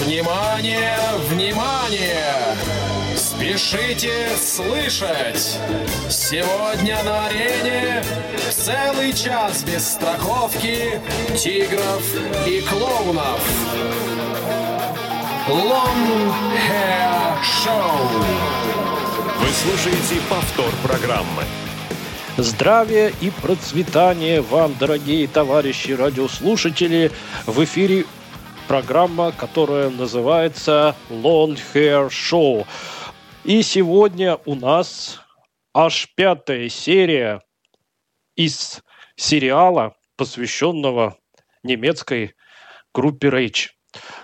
Внимание, внимание! Спешите слышать! Сегодня на арене целый час без страховки тигров и клоунов. Long Hair Show. Вы слушаете повтор программы. Здравия и процветания вам, дорогие товарищи радиослушатели! В эфире программа, которая называется Long Hair Show. И сегодня у нас аж пятая серия из сериала, посвященного немецкой группе Rage.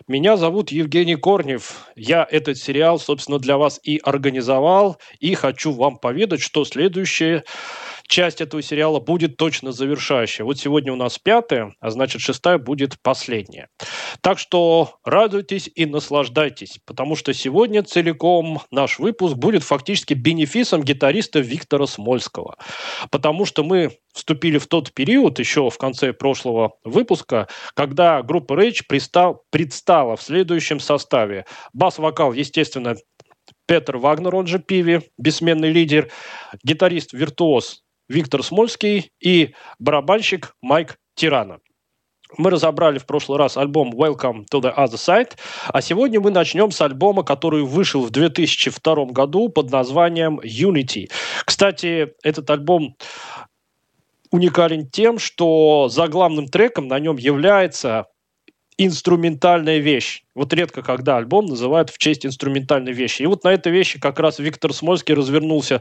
Меня зовут Евгений Корнев. Я этот сериал, собственно, для вас и организовал. И хочу вам поведать, что следующее часть этого сериала будет точно завершающая. Вот сегодня у нас пятая, а значит шестая будет последняя. Так что радуйтесь и наслаждайтесь, потому что сегодня целиком наш выпуск будет фактически бенефисом гитариста Виктора Смольского. Потому что мы вступили в тот период, еще в конце прошлого выпуска, когда группа Rage пристал, предстала в следующем составе. Бас-вокал, естественно, Петр Вагнер, он же Пиви, бессменный лидер, гитарист-виртуоз Виктор Смольский и барабанщик Майк Тирана. Мы разобрали в прошлый раз альбом Welcome to the Other Side, а сегодня мы начнем с альбома, который вышел в 2002 году под названием Unity. Кстати, этот альбом уникален тем, что за главным треком на нем является инструментальная вещь. Вот редко когда альбом называют в честь инструментальной вещи. И вот на этой вещи как раз Виктор Смольский развернулся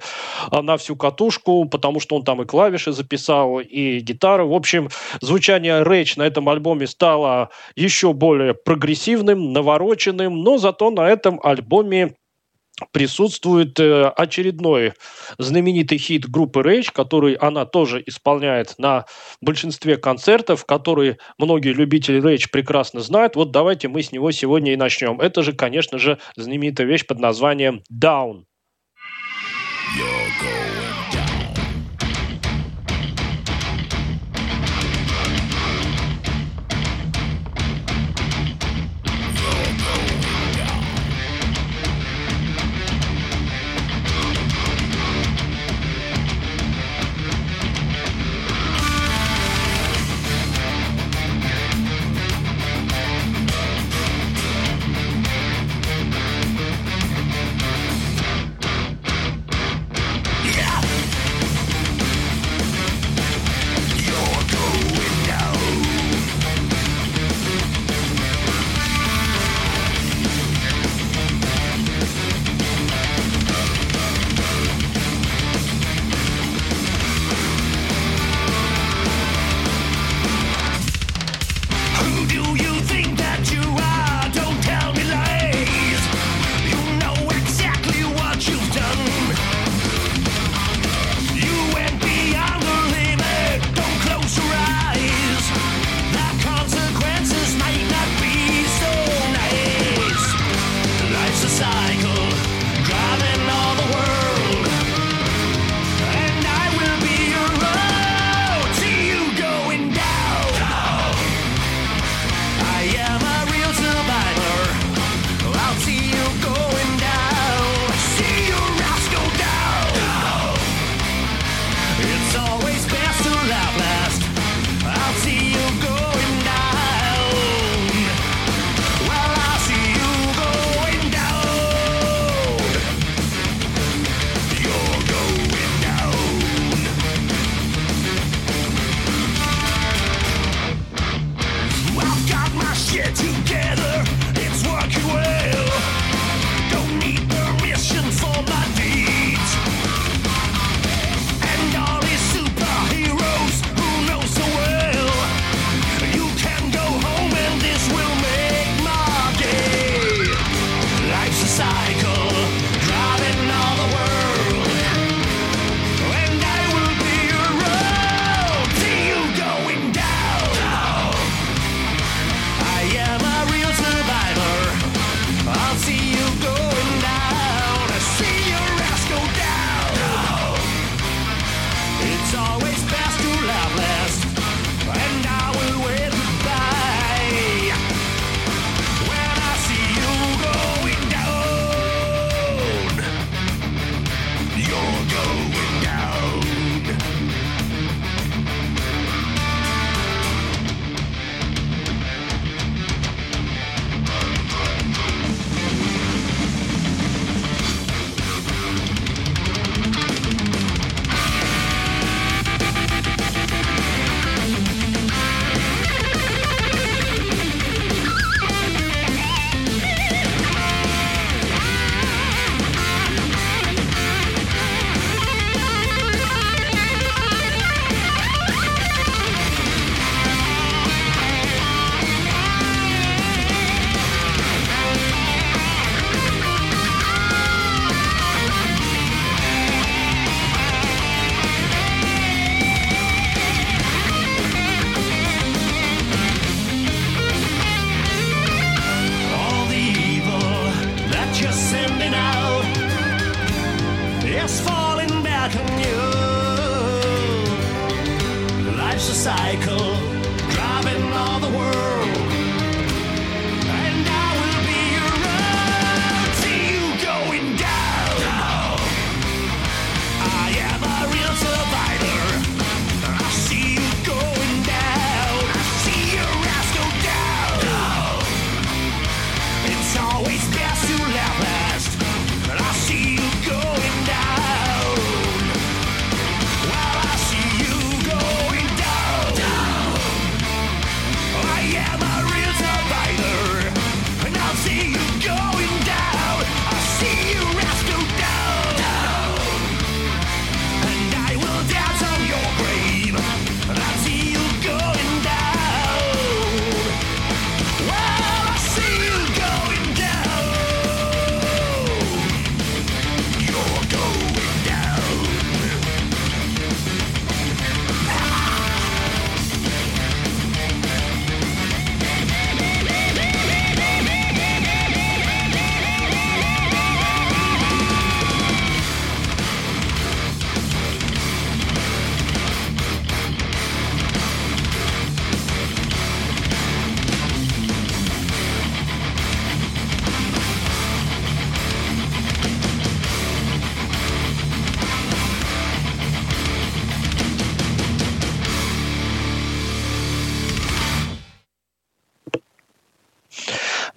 а, на всю катушку, потому что он там и клавиши записал, и гитары. В общем, звучание Rage на этом альбоме стало еще более прогрессивным, навороченным, но зато на этом альбоме присутствует э, очередной знаменитый хит группы Rage, который она тоже исполняет на большинстве концертов, который многие любители Rage прекрасно знают. Вот давайте мы с него сегодня и начнем. Это же, конечно же, знаменитая вещь под названием Down. You're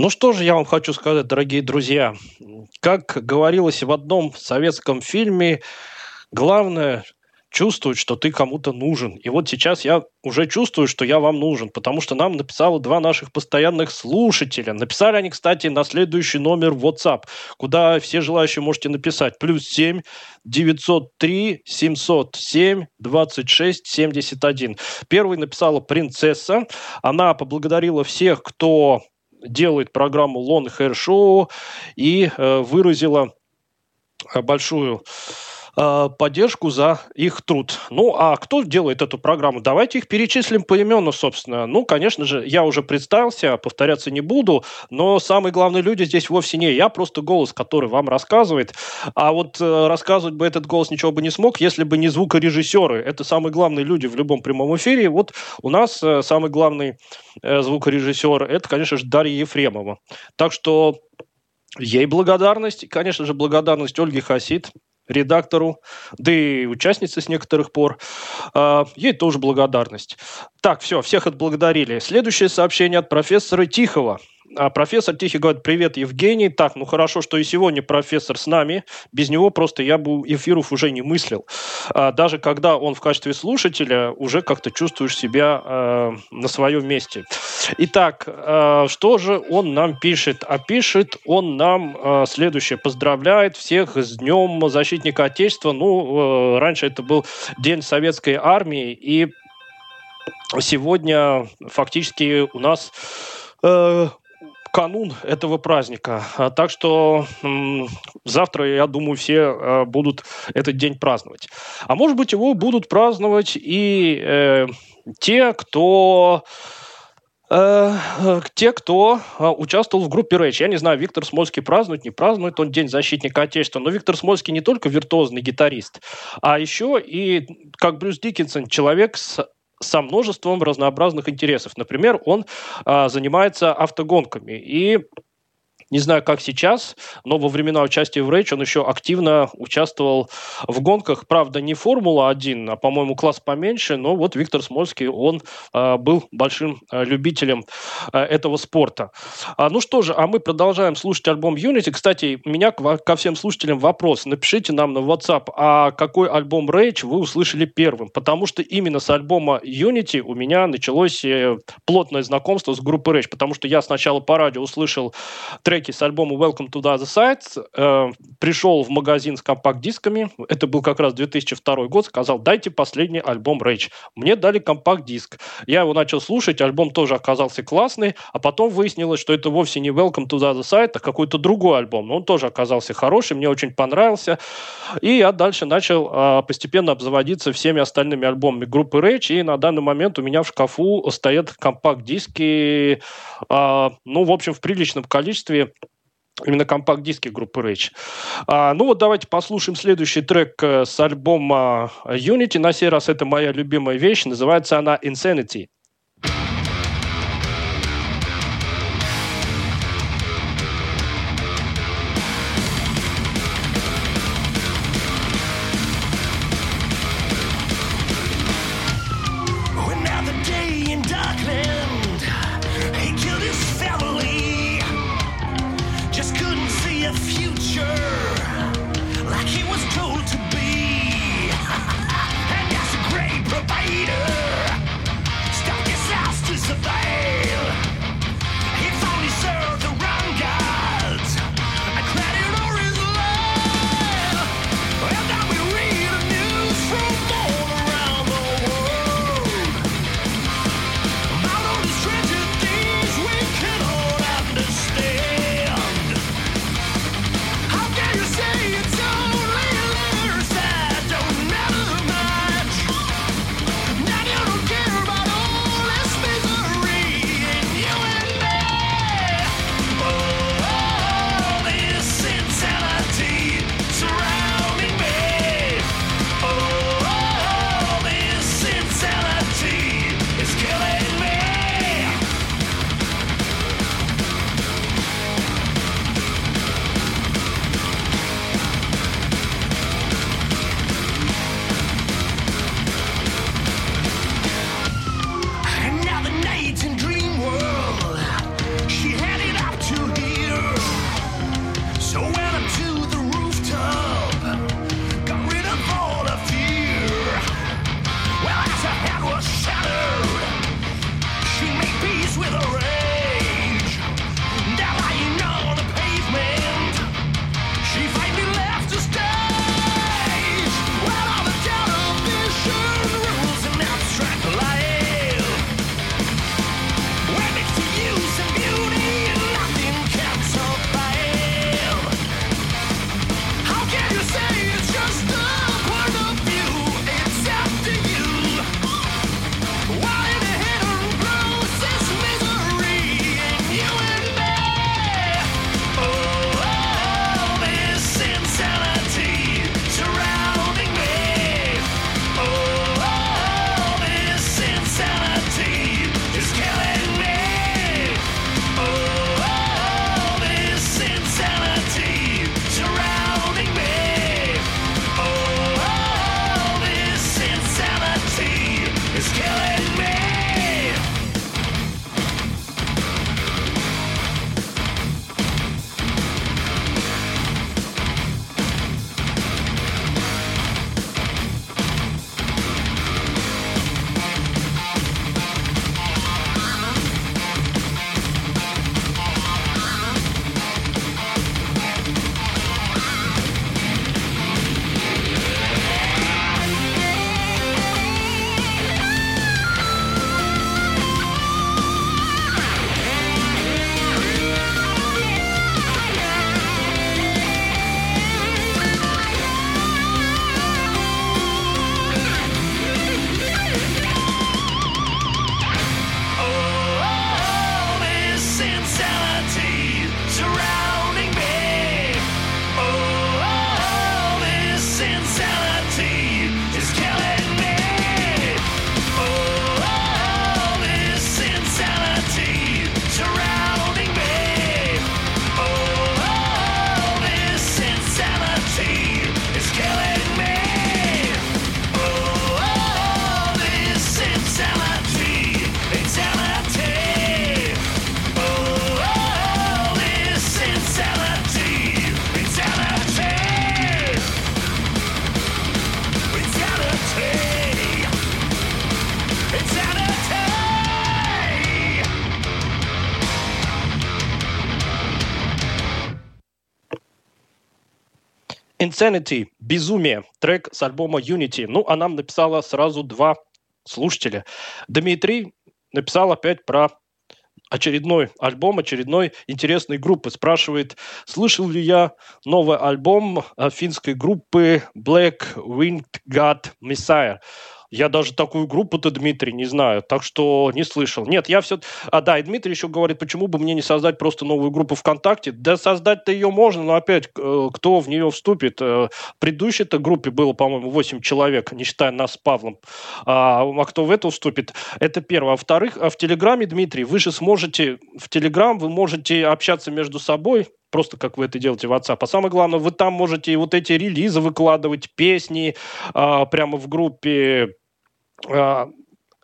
Ну что же я вам хочу сказать, дорогие друзья. Как говорилось в одном советском фильме, главное чувствовать, что ты кому-то нужен. И вот сейчас я уже чувствую, что я вам нужен, потому что нам написало два наших постоянных слушателя. Написали они, кстати, на следующий номер WhatsApp, куда все желающие можете написать. Плюс 7 903 707 26 71. Первый написала принцесса. Она поблагодарила всех, кто делает программу Long Hair Show и э, выразила большую э, поддержку за их труд. Ну, а кто делает эту программу? Давайте их перечислим поименно, собственно. Ну, конечно же, я уже представился, повторяться не буду, но самые главные люди здесь вовсе не я, просто голос, который вам рассказывает. А вот э, рассказывать бы этот голос ничего бы не смог, если бы не звукорежиссеры. Это самые главные люди в любом прямом эфире. Вот у нас э, самый главный э, звукорежиссер, это, конечно же, Дарья Ефремова. Так что ей благодарность, конечно же, благодарность Ольге Хасид, редактору, да и участнице с некоторых пор. А, ей тоже благодарность. Так, все, всех отблагодарили. Следующее сообщение от профессора Тихого. А профессор Тихий говорит, привет, Евгений. Так, ну хорошо, что и сегодня профессор с нами. Без него просто я бы эфиров уже не мыслил. А, даже когда он в качестве слушателя, уже как-то чувствуешь себя э, на своем месте. Итак, э, что же он нам пишет? А пишет он нам э, следующее. Поздравляет всех с Днем Защитника Отечества. Ну, э, раньше это был День Советской Армии, и сегодня фактически у нас э, канун этого праздника. А, так что завтра, я думаю, все э, будут этот день праздновать. А может быть, его будут праздновать и э, те, кто э, те, кто участвовал в группе Рэч. Я не знаю, Виктор Смольский празднует, не празднует он День защитника Отечества, но Виктор Смольский не только виртуозный гитарист, а еще и, как Брюс Диккенсон, человек с со множеством разнообразных интересов. Например, он а, занимается автогонками и не знаю, как сейчас, но во времена участия в Рейч он еще активно участвовал в гонках. Правда, не Формула-1, а, по-моему, класс поменьше, но вот Виктор Смольский, он э, был большим э, любителем э, этого спорта. А, ну что же, а мы продолжаем слушать альбом Unity. Кстати, у меня к, ко всем слушателям вопрос. Напишите нам на WhatsApp, а какой альбом Rage вы услышали первым? Потому что именно с альбома Unity у меня началось э, плотное знакомство с группой Rage, потому что я сначала по радио услышал трек треки с альбома Welcome to the Side, э, пришел в магазин с компакт-дисками, это был как раз 2002 год, сказал, дайте последний альбом Rage. Мне дали компакт-диск. Я его начал слушать, альбом тоже оказался классный, а потом выяснилось, что это вовсе не Welcome to the Side, а какой-то другой альбом. Но он тоже оказался хороший, мне очень понравился. И я дальше начал э, постепенно обзаводиться всеми остальными альбомами группы Rage, и на данный момент у меня в шкафу стоят компакт-диски, э, ну, в общем, в приличном количестве именно компакт-диски группы Rage. А, ну вот давайте послушаем следующий трек э, с альбома Unity. На сей раз это моя любимая вещь. Называется она Insanity. Insanity, Безумие, трек с альбома Unity. Ну, а нам написала сразу два слушателя. Дмитрий написал опять про очередной альбом, очередной интересной группы. Спрашивает, слышал ли я новый альбом финской группы Black Winged God Messiah. Я даже такую группу-то, Дмитрий, не знаю, так что не слышал. Нет, я все... А, да, и Дмитрий еще говорит, почему бы мне не создать просто новую группу ВКонтакте? Да создать-то ее можно, но опять, э, кто в нее вступит? Э, в предыдущей-то группе было, по-моему, 8 человек, не считая нас с Павлом. А, а кто в эту вступит? Это первое. А во-вторых, а в Телеграме, Дмитрий, вы же сможете... В Телеграм вы можете общаться между собой, просто как вы это делаете в WhatsApp. А самое главное, вы там можете вот эти релизы выкладывать, песни а, прямо в группе, uh,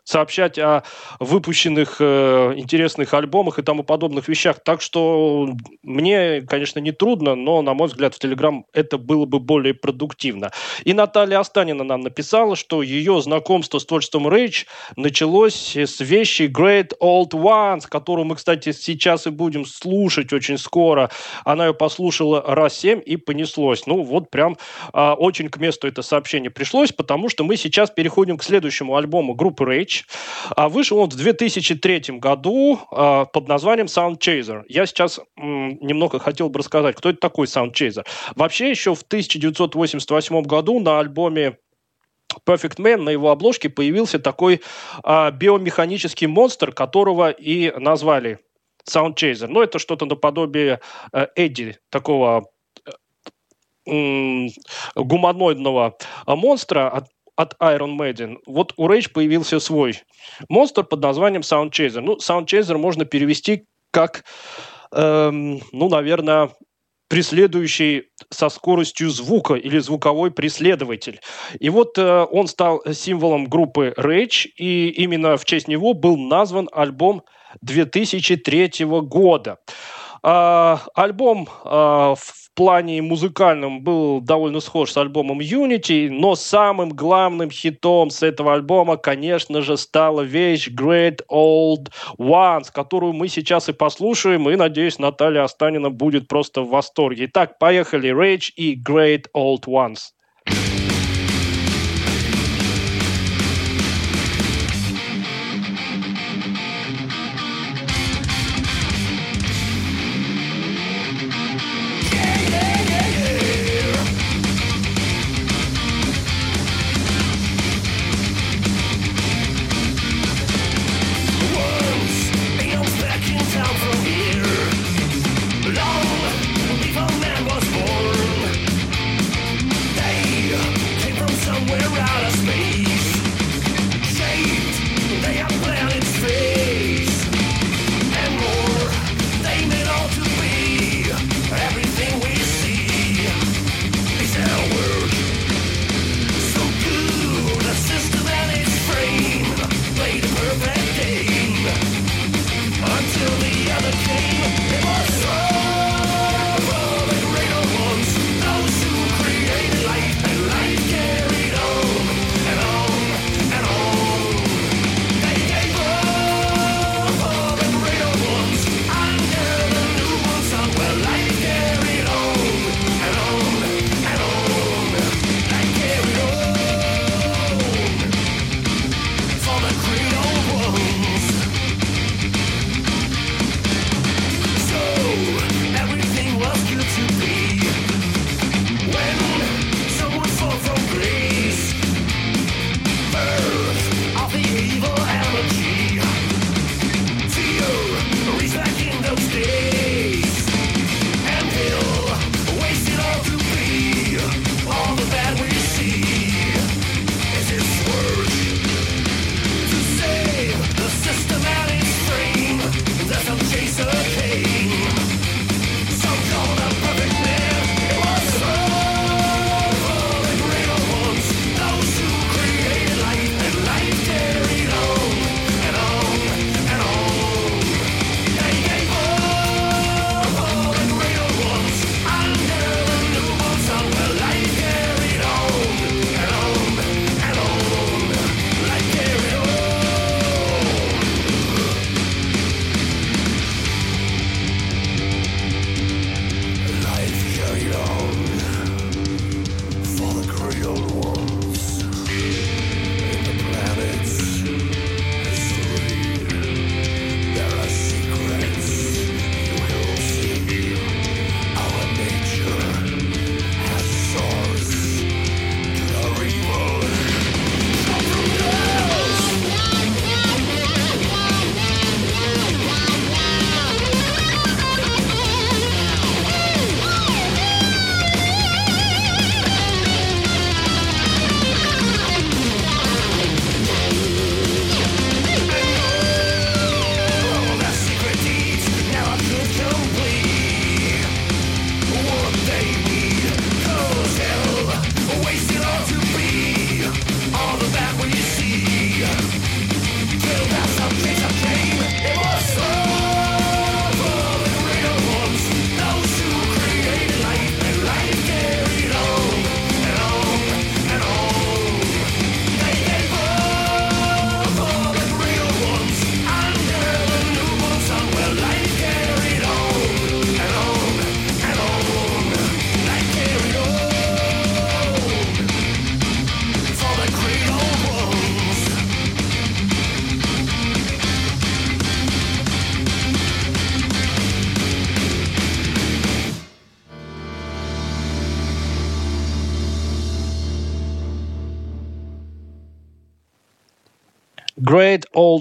сообщать о выпущенных э, интересных альбомах и тому подобных вещах. Так что мне, конечно, не трудно, но, на мой взгляд, в Телеграм это было бы более продуктивно. И Наталья Останина нам написала, что ее знакомство с творчеством Rage началось с вещи Great Old Ones, которую мы, кстати, сейчас и будем слушать очень скоро. Она ее послушала раз семь и понеслось. Ну, вот прям э, очень к месту это сообщение пришлось, потому что мы сейчас переходим к следующему альбому группы Rage, Rage. А вышел он в 2003 году а, под названием Sound Chaser. Я сейчас немного хотел бы рассказать, кто это такой Sound Chaser. Вообще еще в 1988 году на альбоме Perfect Man на его обложке появился такой а, биомеханический монстр, которого и назвали Sound Chaser. Ну, это что-то наподобие э, Эдди, такого гуманоидного монстра, от Iron Maiden. Вот у Rage появился свой монстр под названием Sound Chaser. Ну, Sound Chaser можно перевести как, эм, ну, наверное, преследующий со скоростью звука или звуковой преследователь. И вот э, он стал символом группы Rage, и именно в честь него был назван альбом 2003 года. Э, альбом э, плане музыкальном был довольно схож с альбомом Unity, но самым главным хитом с этого альбома, конечно же, стала вещь Great Old Ones, которую мы сейчас и послушаем, и, надеюсь, Наталья Останина будет просто в восторге. Итак, поехали. Rage и Great Old Ones.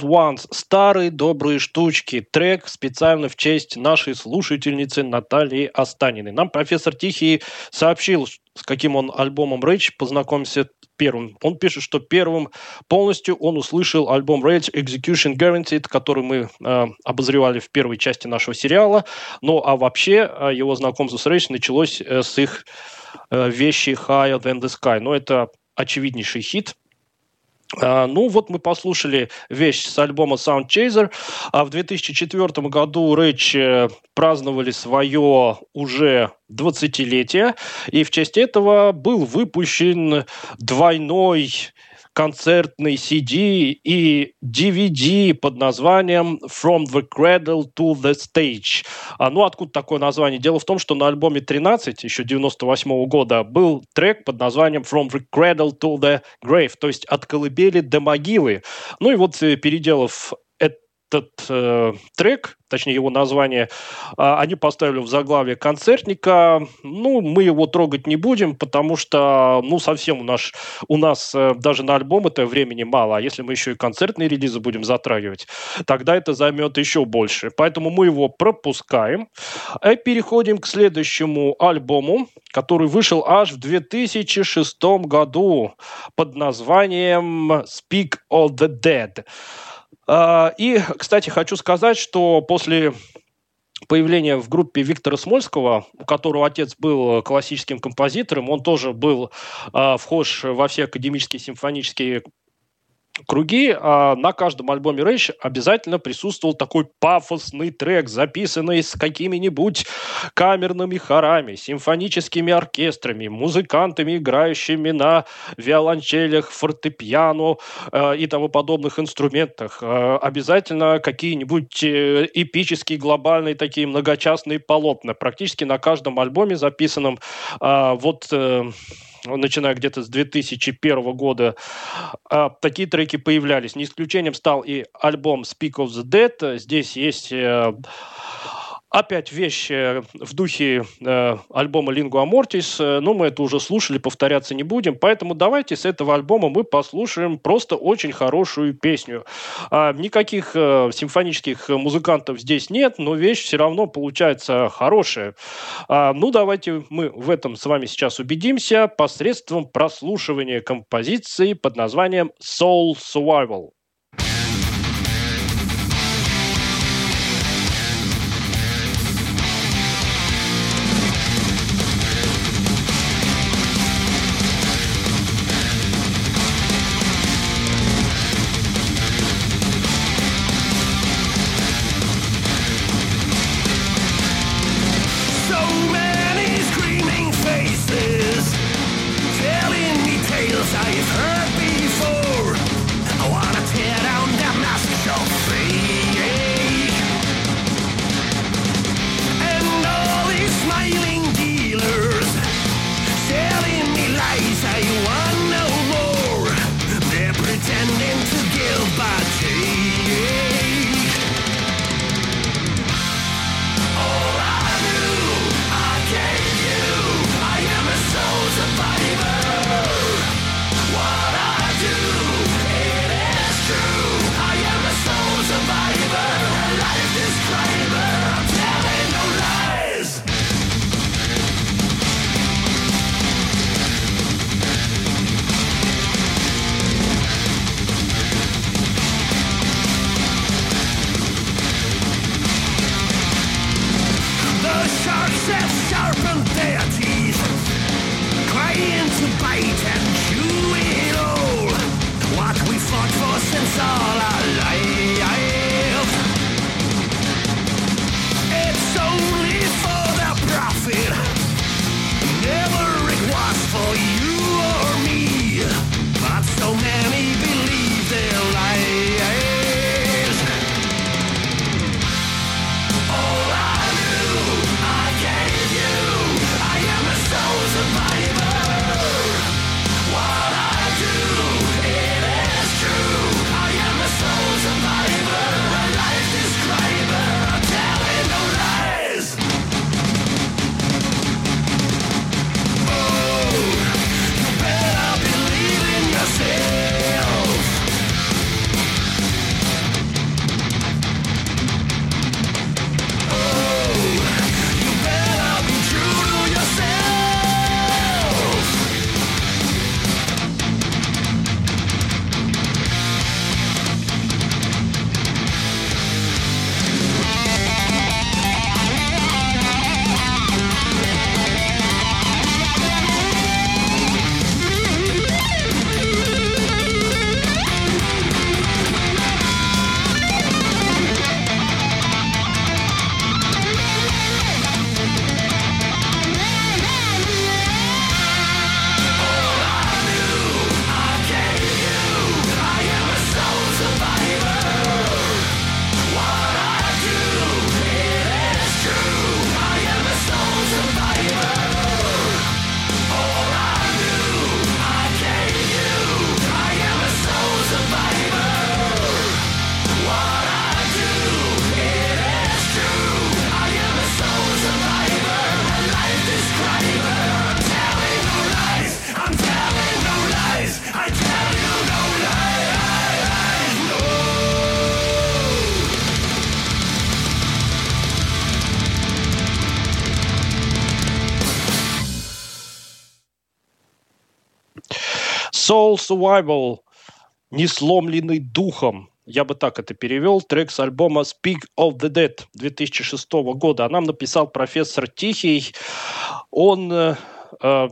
Ones. Старые добрые штучки. Трек специально в честь нашей слушательницы Натальи Останиной. Нам профессор Тихий сообщил, с каким он альбомом Rage познакомился первым. Он пишет, что первым полностью он услышал альбом Rage Execution Guaranteed, который мы э, обозревали в первой части нашего сериала. Ну, а вообще э, его знакомство с Rage началось э, с их э, вещи Higher Than The Sky. Но это очевиднейший хит. А, ну вот мы послушали вещь с альбома Sound Chaser. А в 2004 году Рэч э, праздновали свое уже 20-летие. И в честь этого был выпущен двойной концертный CD и DVD под названием From the Cradle to the Stage. А, ну, откуда такое название? Дело в том, что на альбоме 13, еще 98 -го года, был трек под названием From the Cradle to the Grave, то есть от колыбели до могилы. Ну и вот, э, переделав этот э, трек, точнее его название, э, они поставили в заглавие концертника. Ну, мы его трогать не будем, потому что, ну, совсем у нас, у нас э, даже на альбом это времени мало. А если мы еще и концертные релизы будем затрагивать, тогда это займет еще больше. Поэтому мы его пропускаем. И переходим к следующему альбому, который вышел аж в 2006 году под названием Speak of the Dead. А, и, кстати, хочу сказать, что после появления в группе Виктора Смольского, у которого отец был классическим композитором, он тоже был э, вхож во все академические симфонические круги, а на каждом альбоме Rage обязательно присутствовал такой пафосный трек, записанный с какими-нибудь камерными хорами, симфоническими оркестрами, музыкантами, играющими на виолончелях, фортепиано э, и тому подобных инструментах. Э, обязательно какие-нибудь э, эпические, глобальные такие многочастные полотна. Практически на каждом альбоме записанном э, вот... Э, начиная где-то с 2001 года, а, такие треки появлялись. Не исключением стал и альбом Speak of the Dead. Здесь есть э, Опять вещь э, в духе э, альбома Lingua Mortis, э, но мы это уже слушали, повторяться не будем, поэтому давайте с этого альбома мы послушаем просто очень хорошую песню. А, никаких э, симфонических музыкантов здесь нет, но вещь все равно получается хорошая. А, ну, давайте мы в этом с вами сейчас убедимся посредством прослушивания композиции под названием Soul Survival. Survival, не сломленный духом. Я бы так это перевел. Трек с альбома Speak of the Dead 2006 года. А нам написал профессор Тихий. Он э, э,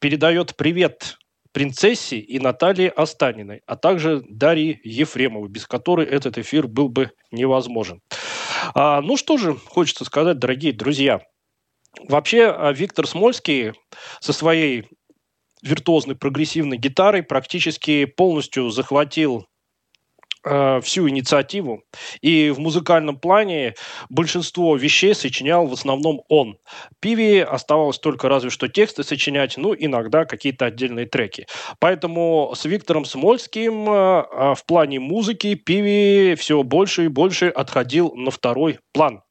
передает привет принцессе и Наталье Останиной, а также Дарье Ефремовой, без которой этот эфир был бы невозможен. А, ну что же, хочется сказать, дорогие друзья. Вообще, а, Виктор Смольский со своей виртуозной прогрессивной гитарой практически полностью захватил э, всю инициативу. И в музыкальном плане большинство вещей сочинял в основном он. Пиви оставалось только разве что тексты сочинять, ну, иногда какие-то отдельные треки. Поэтому с Виктором Смольским э, в плане музыки Пиви все больше и больше отходил на второй план.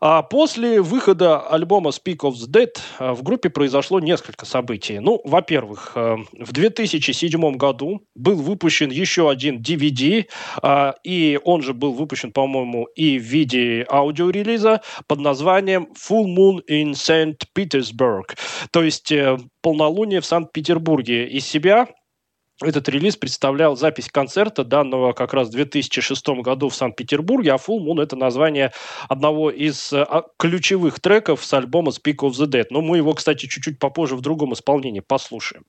А после выхода альбома Speak of the Dead э, в группе произошло несколько событий. Ну, во-первых, э, в 2007 году был выпущен еще один DVD, э, и он же был выпущен, по-моему, и в виде аудиорелиза под названием Full Moon in St. Petersburg, то есть полнолуние в Санкт-Петербурге. Из себя этот релиз представлял запись концерта, данного как раз в 2006 году в Санкт-Петербурге, а Full Moon – это название одного из э, а, ключевых треков с альбома Speak of the Dead. Но мы его, кстати, чуть-чуть попозже в другом исполнении послушаем.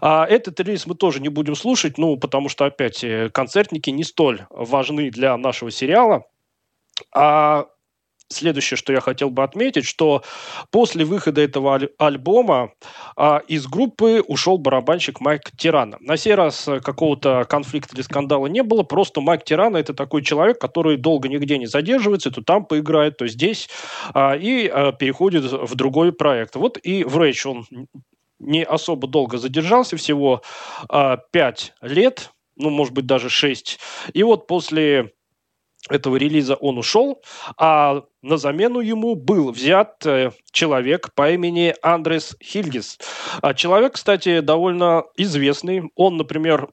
А этот релиз мы тоже не будем слушать, ну, потому что, опять, э, концертники не столь важны для нашего сериала. А следующее, что я хотел бы отметить, что после выхода этого аль- альбома а, из группы ушел барабанщик Майк Тирана. На сей раз какого-то конфликта или скандала не было, просто Майк Тирана это такой человек, который долго нигде не задерживается, то там поиграет, то здесь, а, и а, переходит в другой проект. Вот и в Рэйч он не особо долго задержался, всего а, 5 лет, ну, может быть, даже 6. И вот после этого релиза он ушел, а на замену ему был взят э, человек по имени Андрес Хильгис. А человек, кстати, довольно известный. Он, например,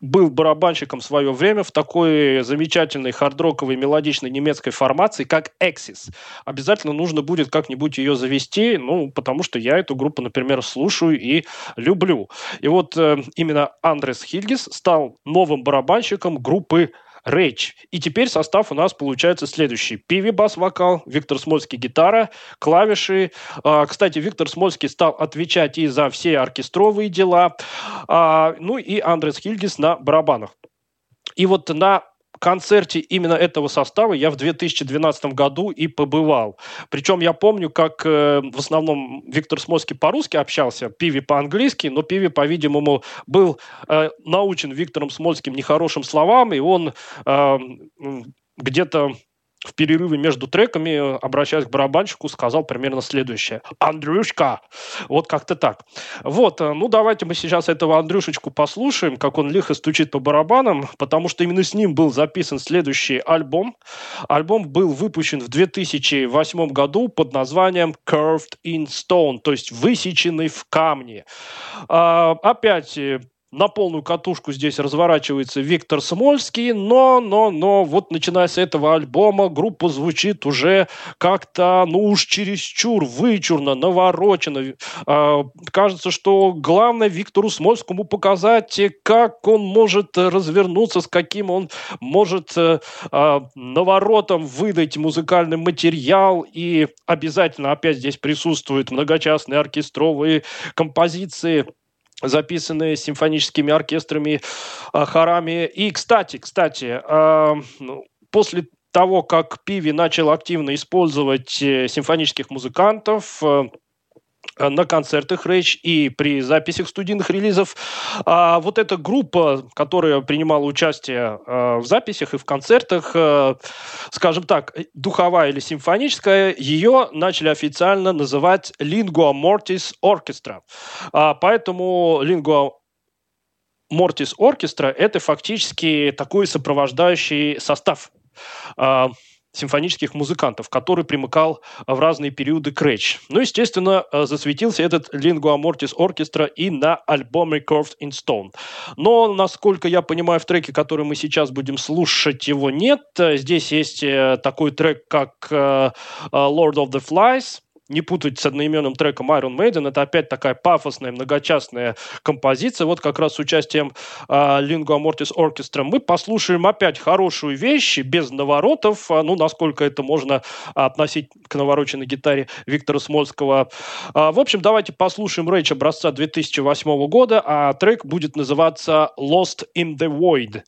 был барабанщиком в свое время в такой замечательной хардроковой мелодичной немецкой формации, как Exis. Обязательно нужно будет как-нибудь ее завести, ну, потому что я эту группу, например, слушаю и люблю. И вот э, именно Андрес Хильгис стал новым барабанщиком группы Рейч. И теперь состав у нас получается следующий. Пиви бас-вокал, Виктор Смольский гитара, клавиши. А, кстати, Виктор Смольский стал отвечать и за все оркестровые дела. А, ну и Андрес Хильгис на барабанах. И вот на концерте именно этого состава я в 2012 году и побывал. Причем я помню, как э, в основном Виктор Смольский по-русски общался, Пиви по-английски, но Пиви, по-видимому, был э, научен Виктором Смольским нехорошим словам, и он э, где-то в перерыве между треками, обращаясь к барабанщику, сказал примерно следующее. «Андрюшка!» Вот как-то так. Вот, э, ну давайте мы сейчас этого Андрюшечку послушаем, как он лихо стучит по барабанам, потому что именно с ним был записан следующий альбом. Альбом был выпущен в 2008 году под названием «Curved in Stone», то есть «Высеченный в камне». А, опять э, на полную катушку здесь разворачивается Виктор Смольский, но, но, но вот начиная с этого альбома группа звучит уже как-то, ну уж чересчур вычурно, наворочено. Э, кажется, что главное Виктору Смольскому показать, как он может развернуться, с каким он может э, э, наворотом выдать музыкальный материал, и обязательно опять здесь присутствуют многочастные оркестровые композиции – записанные симфоническими оркестрами, а, хорами. И, кстати, кстати, а, ну, после того, как Пиви начал активно использовать э, симфонических музыкантов, э, на концертах речь и при записях студийных релизов. А вот эта группа, которая принимала участие э, в записях и в концертах, э, скажем так, духовая или симфоническая, ее начали официально называть Lingua Mortis Orchestra. А, поэтому Lingua Mortis Orchestra – это фактически такой сопровождающий состав а, симфонических музыкантов, который примыкал в разные периоды к Рэч. Ну, естественно, э, засветился этот Lingua Mortis Orchestra и на альбоме Curved in Stone. Но, насколько я понимаю, в треке, который мы сейчас будем слушать, его нет. Здесь есть э, такой трек, как э, Lord of the Flies, не путать с одноименным треком Iron Maiden. Это опять такая пафосная, многочастная композиция. Вот как раз с участием э, Lingua Mortis Orchestra мы послушаем опять хорошую вещь, без наворотов. А, ну, насколько это можно относить к навороченной гитаре Виктора Смольского. А, в общем, давайте послушаем Рэйч образца 2008 года, а трек будет называться Lost in the Void.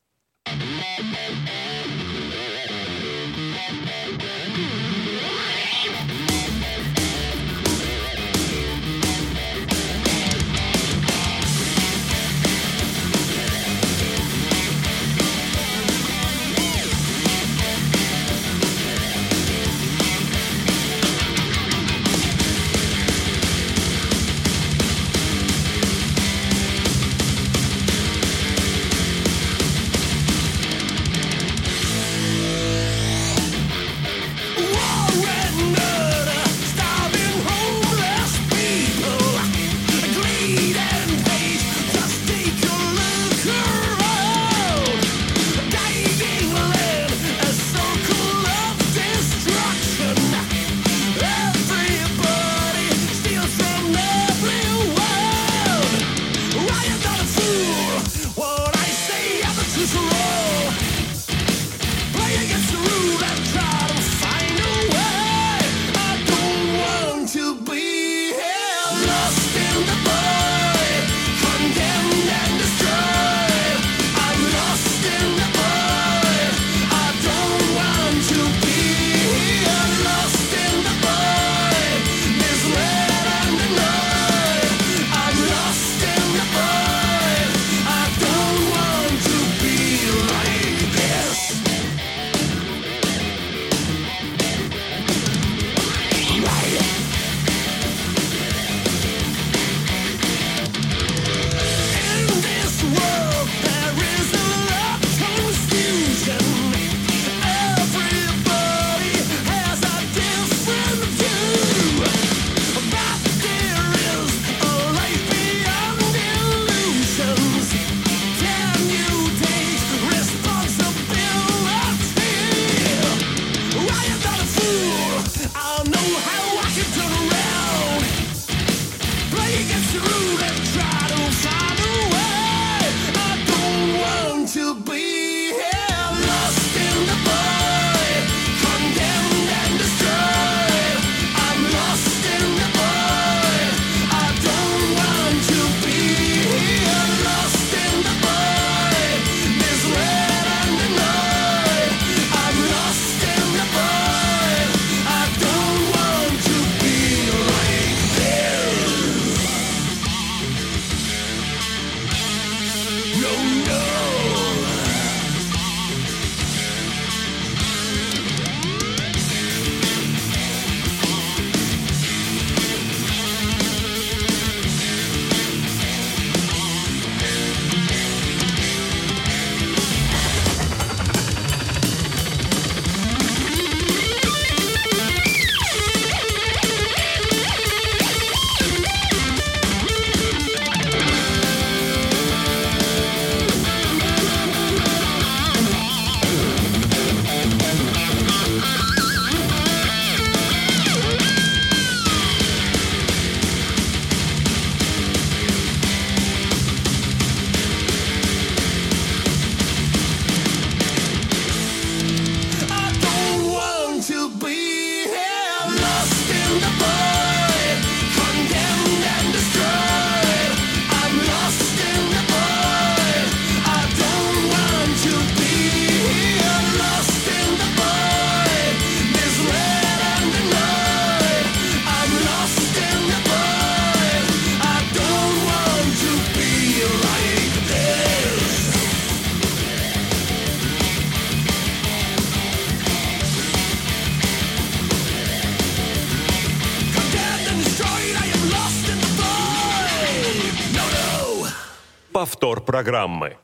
Повтор программы.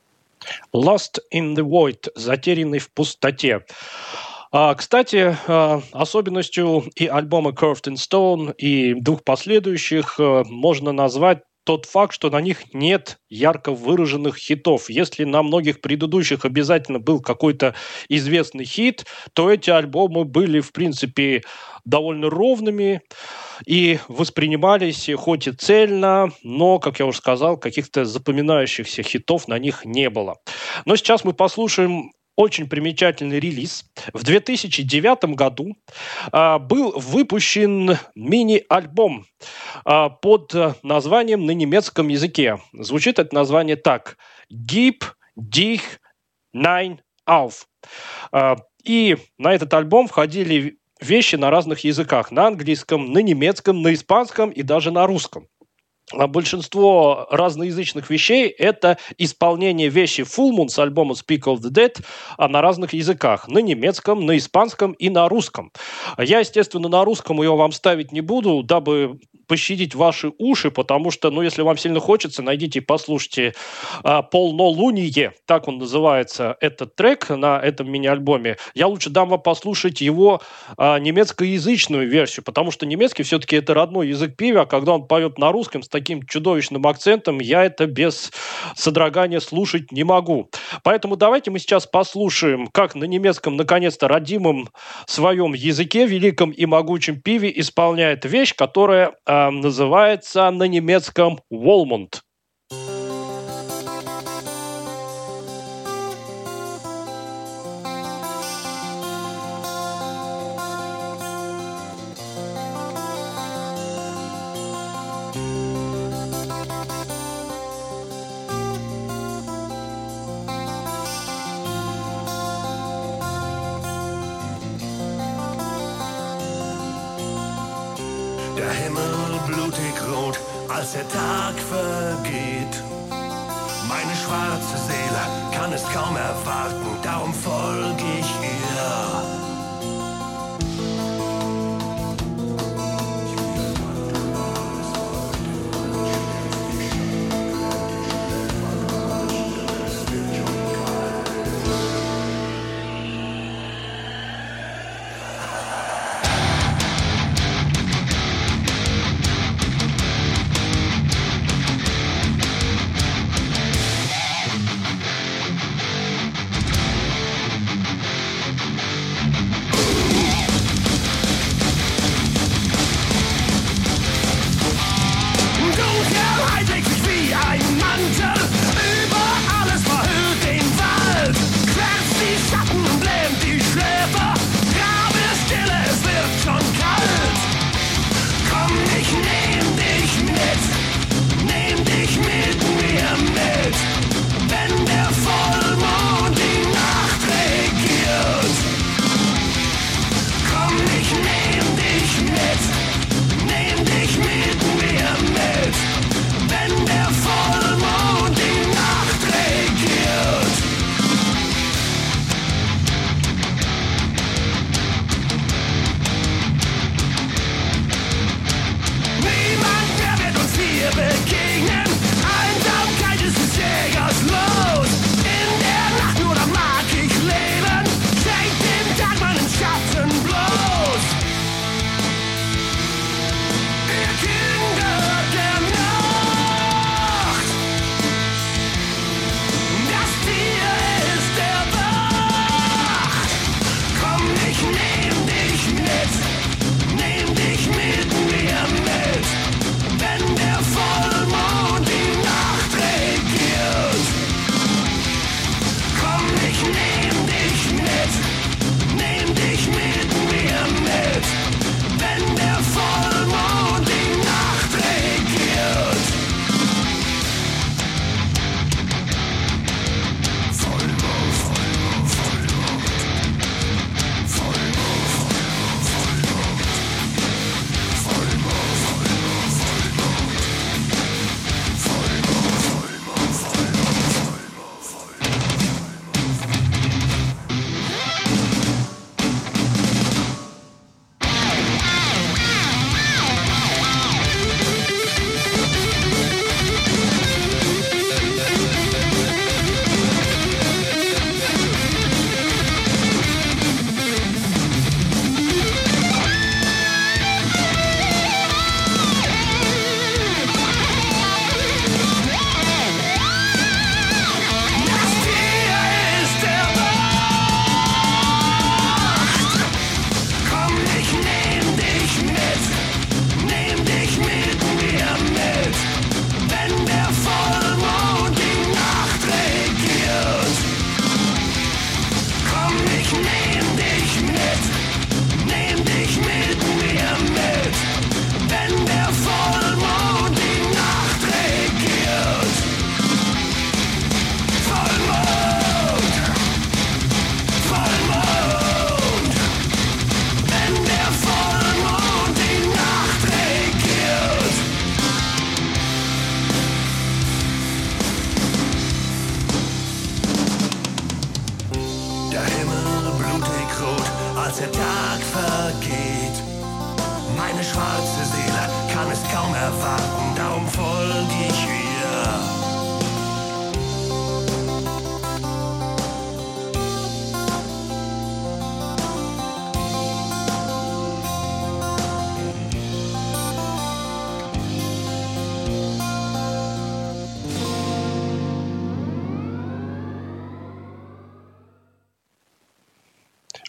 Lost in the Void, затерянный в пустоте. А, кстати, а, особенностью и альбома Curved in Stone, и двух последующих а, можно назвать тот факт, что на них нет ярко выраженных хитов. Если на многих предыдущих обязательно был какой-то известный хит, то эти альбомы были, в принципе, довольно ровными и воспринимались хоть и цельно, но, как я уже сказал, каких-то запоминающихся хитов на них не было. Но сейчас мы послушаем очень примечательный релиз. В 2009 году а, был выпущен мини-альбом а, под названием на немецком языке. Звучит это название так. «Gib dich nein auf». А, и на этот альбом входили вещи на разных языках. На английском, на немецком, на испанском и даже на русском. А большинство разноязычных вещей – это исполнение вещи Full Moon с альбома Speak of the Dead а на разных языках. На немецком, на испанском и на русском. Я, естественно, на русском ее вам ставить не буду, дабы пощадить ваши уши, потому что, ну, если вам сильно хочется, найдите и послушайте а, «Полнолуние», так он называется, этот трек на этом мини-альбоме. Я лучше дам вам послушать его а, немецкоязычную версию, потому что немецкий все-таки это родной язык пива, а когда он поет на русском таким чудовищным акцентом, я это без содрогания слушать не могу. Поэтому давайте мы сейчас послушаем, как на немецком, наконец-то, родимом своем языке, великом и могучем пиве исполняет вещь, которая э, называется на немецком «Волмунд».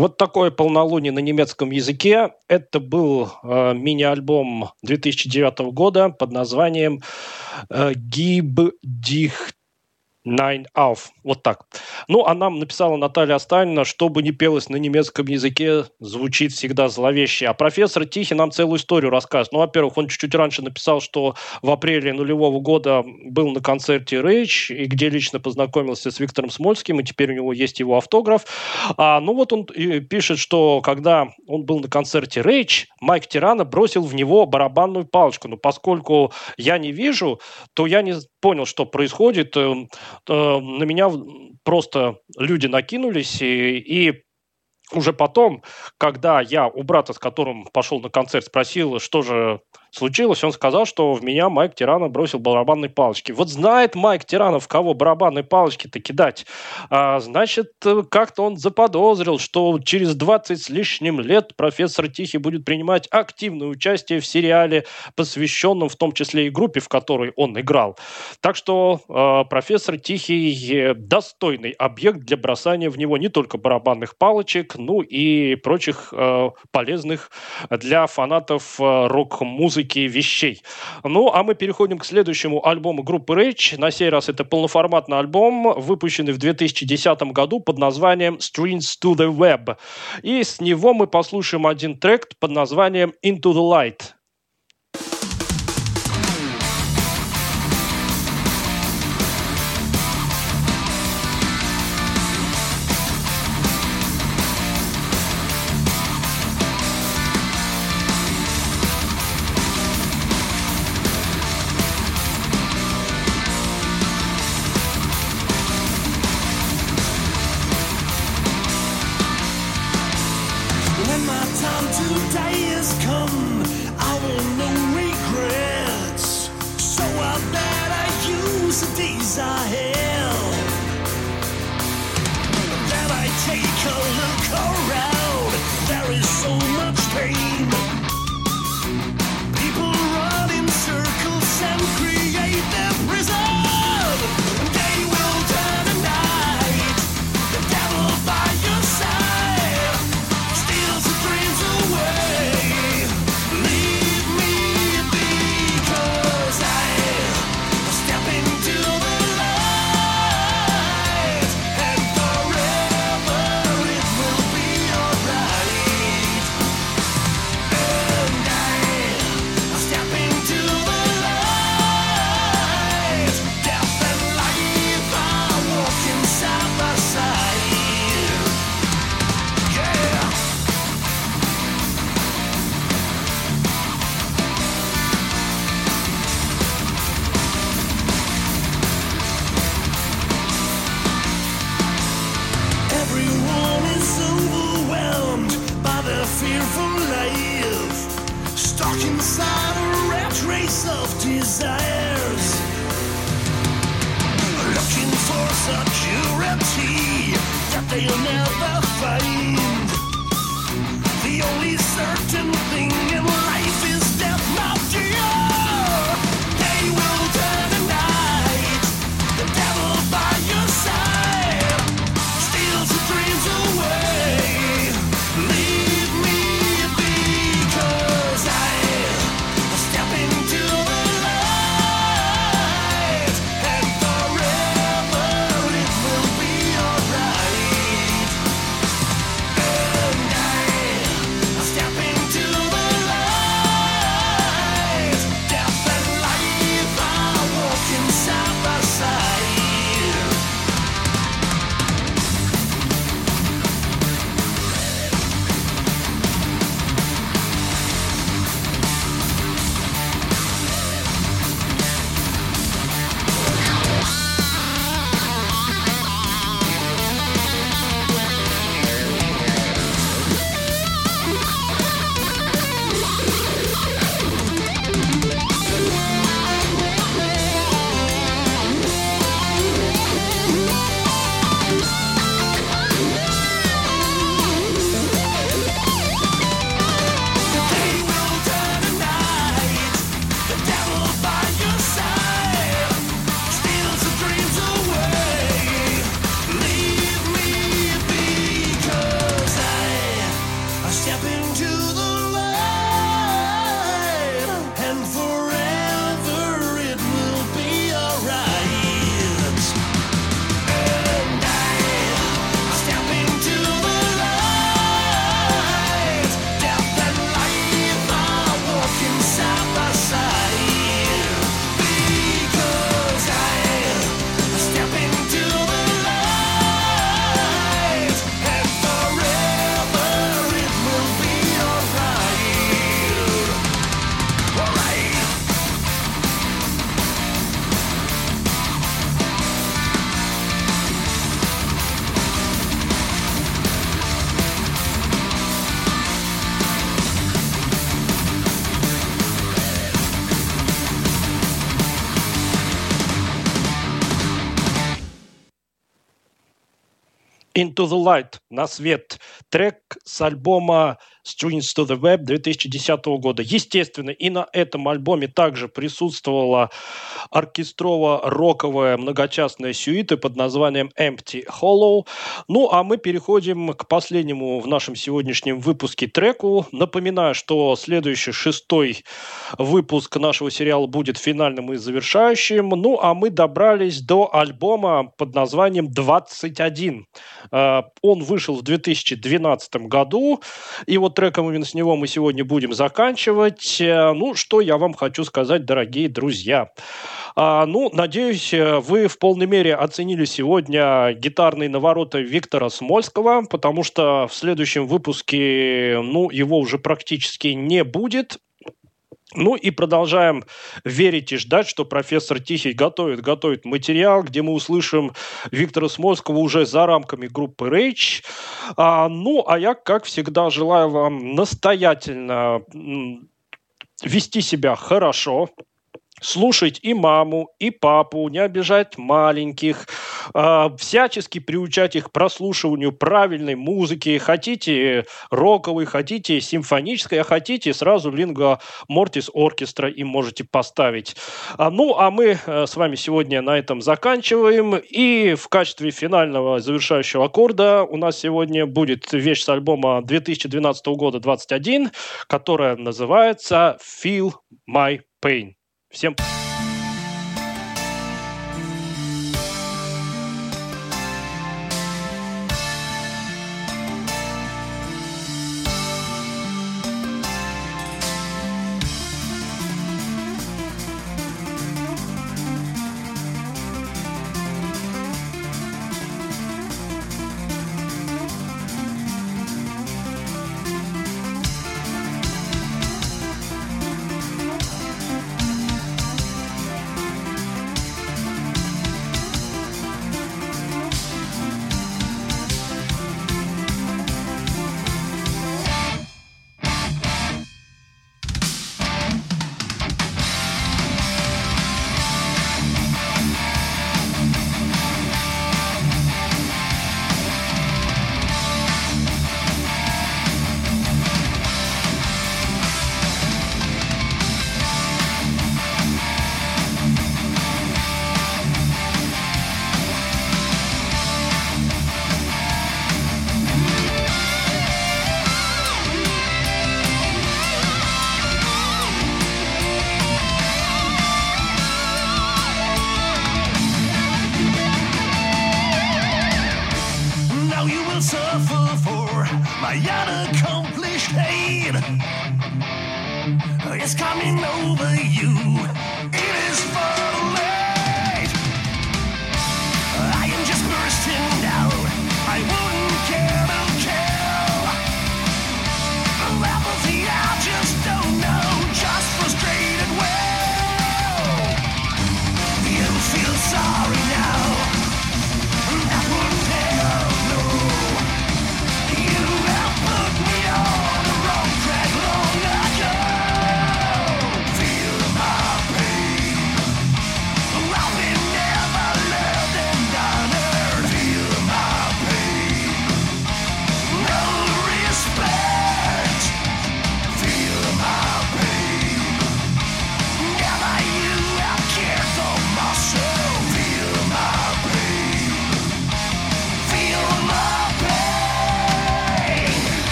Вот такое полнолуние на немецком языке. Это был э, мини-альбом 2009 года под названием э, «Gib dich Nine auf. Вот так. Ну, а нам написала Наталья Останина, что бы ни пелось на немецком языке, звучит всегда зловеще. А профессор Тихий нам целую историю рассказывает. Ну, во-первых, он чуть-чуть раньше написал, что в апреле нулевого года был на концерте Рейч, и где лично познакомился с Виктором Смольским, и теперь у него есть его автограф. А, ну, вот он пишет, что когда он был на концерте Рейч, Майк Тирана бросил в него барабанную палочку. Но поскольку я не вижу, то я не понял, что происходит. Эм, э, на меня просто люди накинулись, и, и уже потом, когда я у брата, с которым пошел на концерт, спросил, что же случилось, он сказал, что в меня Майк Тирана бросил барабанные палочки. Вот знает Майк Тирана, в кого барабанные палочки-то кидать. А, значит, как-то он заподозрил, что через 20 с лишним лет профессор Тихий будет принимать активное участие в сериале, посвященном в том числе и группе, в которой он играл. Так что э, профессор Тихий достойный объект для бросания в него не только барабанных палочек, ну и прочих э, полезных для фанатов э, рок-музыки музыки вещей. Ну, а мы переходим к следующему альбому группы Rage. На сей раз это полноформатный альбом, выпущенный в 2010 году под названием Strings to the Web. И с него мы послушаем один трек под названием Into the Light. Into the Light, на свет. Трек с альбома Strings to the Web 2010 года. Естественно, и на этом альбоме также присутствовала оркестрово-роковая многочастная сюита под названием Empty Hollow. Ну, а мы переходим к последнему в нашем сегодняшнем выпуске треку. Напоминаю, что следующий шестой выпуск нашего сериала будет финальным и завершающим. Ну, а мы добрались до альбома под названием «21». Э, он вышел в 2012 году, и вот треком именно с него мы сегодня будем заканчивать. Э, ну, что я вам хочу сказать, дорогие друзья. А, ну, надеюсь, э, вы в полной мере оценили сегодня гитарные навороты Виктора Смольского, потому что в следующем выпуске, ну, его уже практически не будет. Ну и продолжаем верить и ждать, что профессор Тихий готовит, готовит материал, где мы услышим Виктора Смольского уже за рамками группы Rage. А, ну, а я, как всегда, желаю вам настоятельно вести себя хорошо, слушать и маму, и папу, не обижать маленьких, э, всячески приучать их к прослушиванию правильной музыки. Хотите роковой, хотите симфонической, а хотите сразу линго мортис оркестра им можете поставить. А, ну, а мы э, с вами сегодня на этом заканчиваем. И в качестве финального завершающего аккорда у нас сегодня будет вещь с альбома 2012 года 21, которая называется «Feel My Pain». Всем try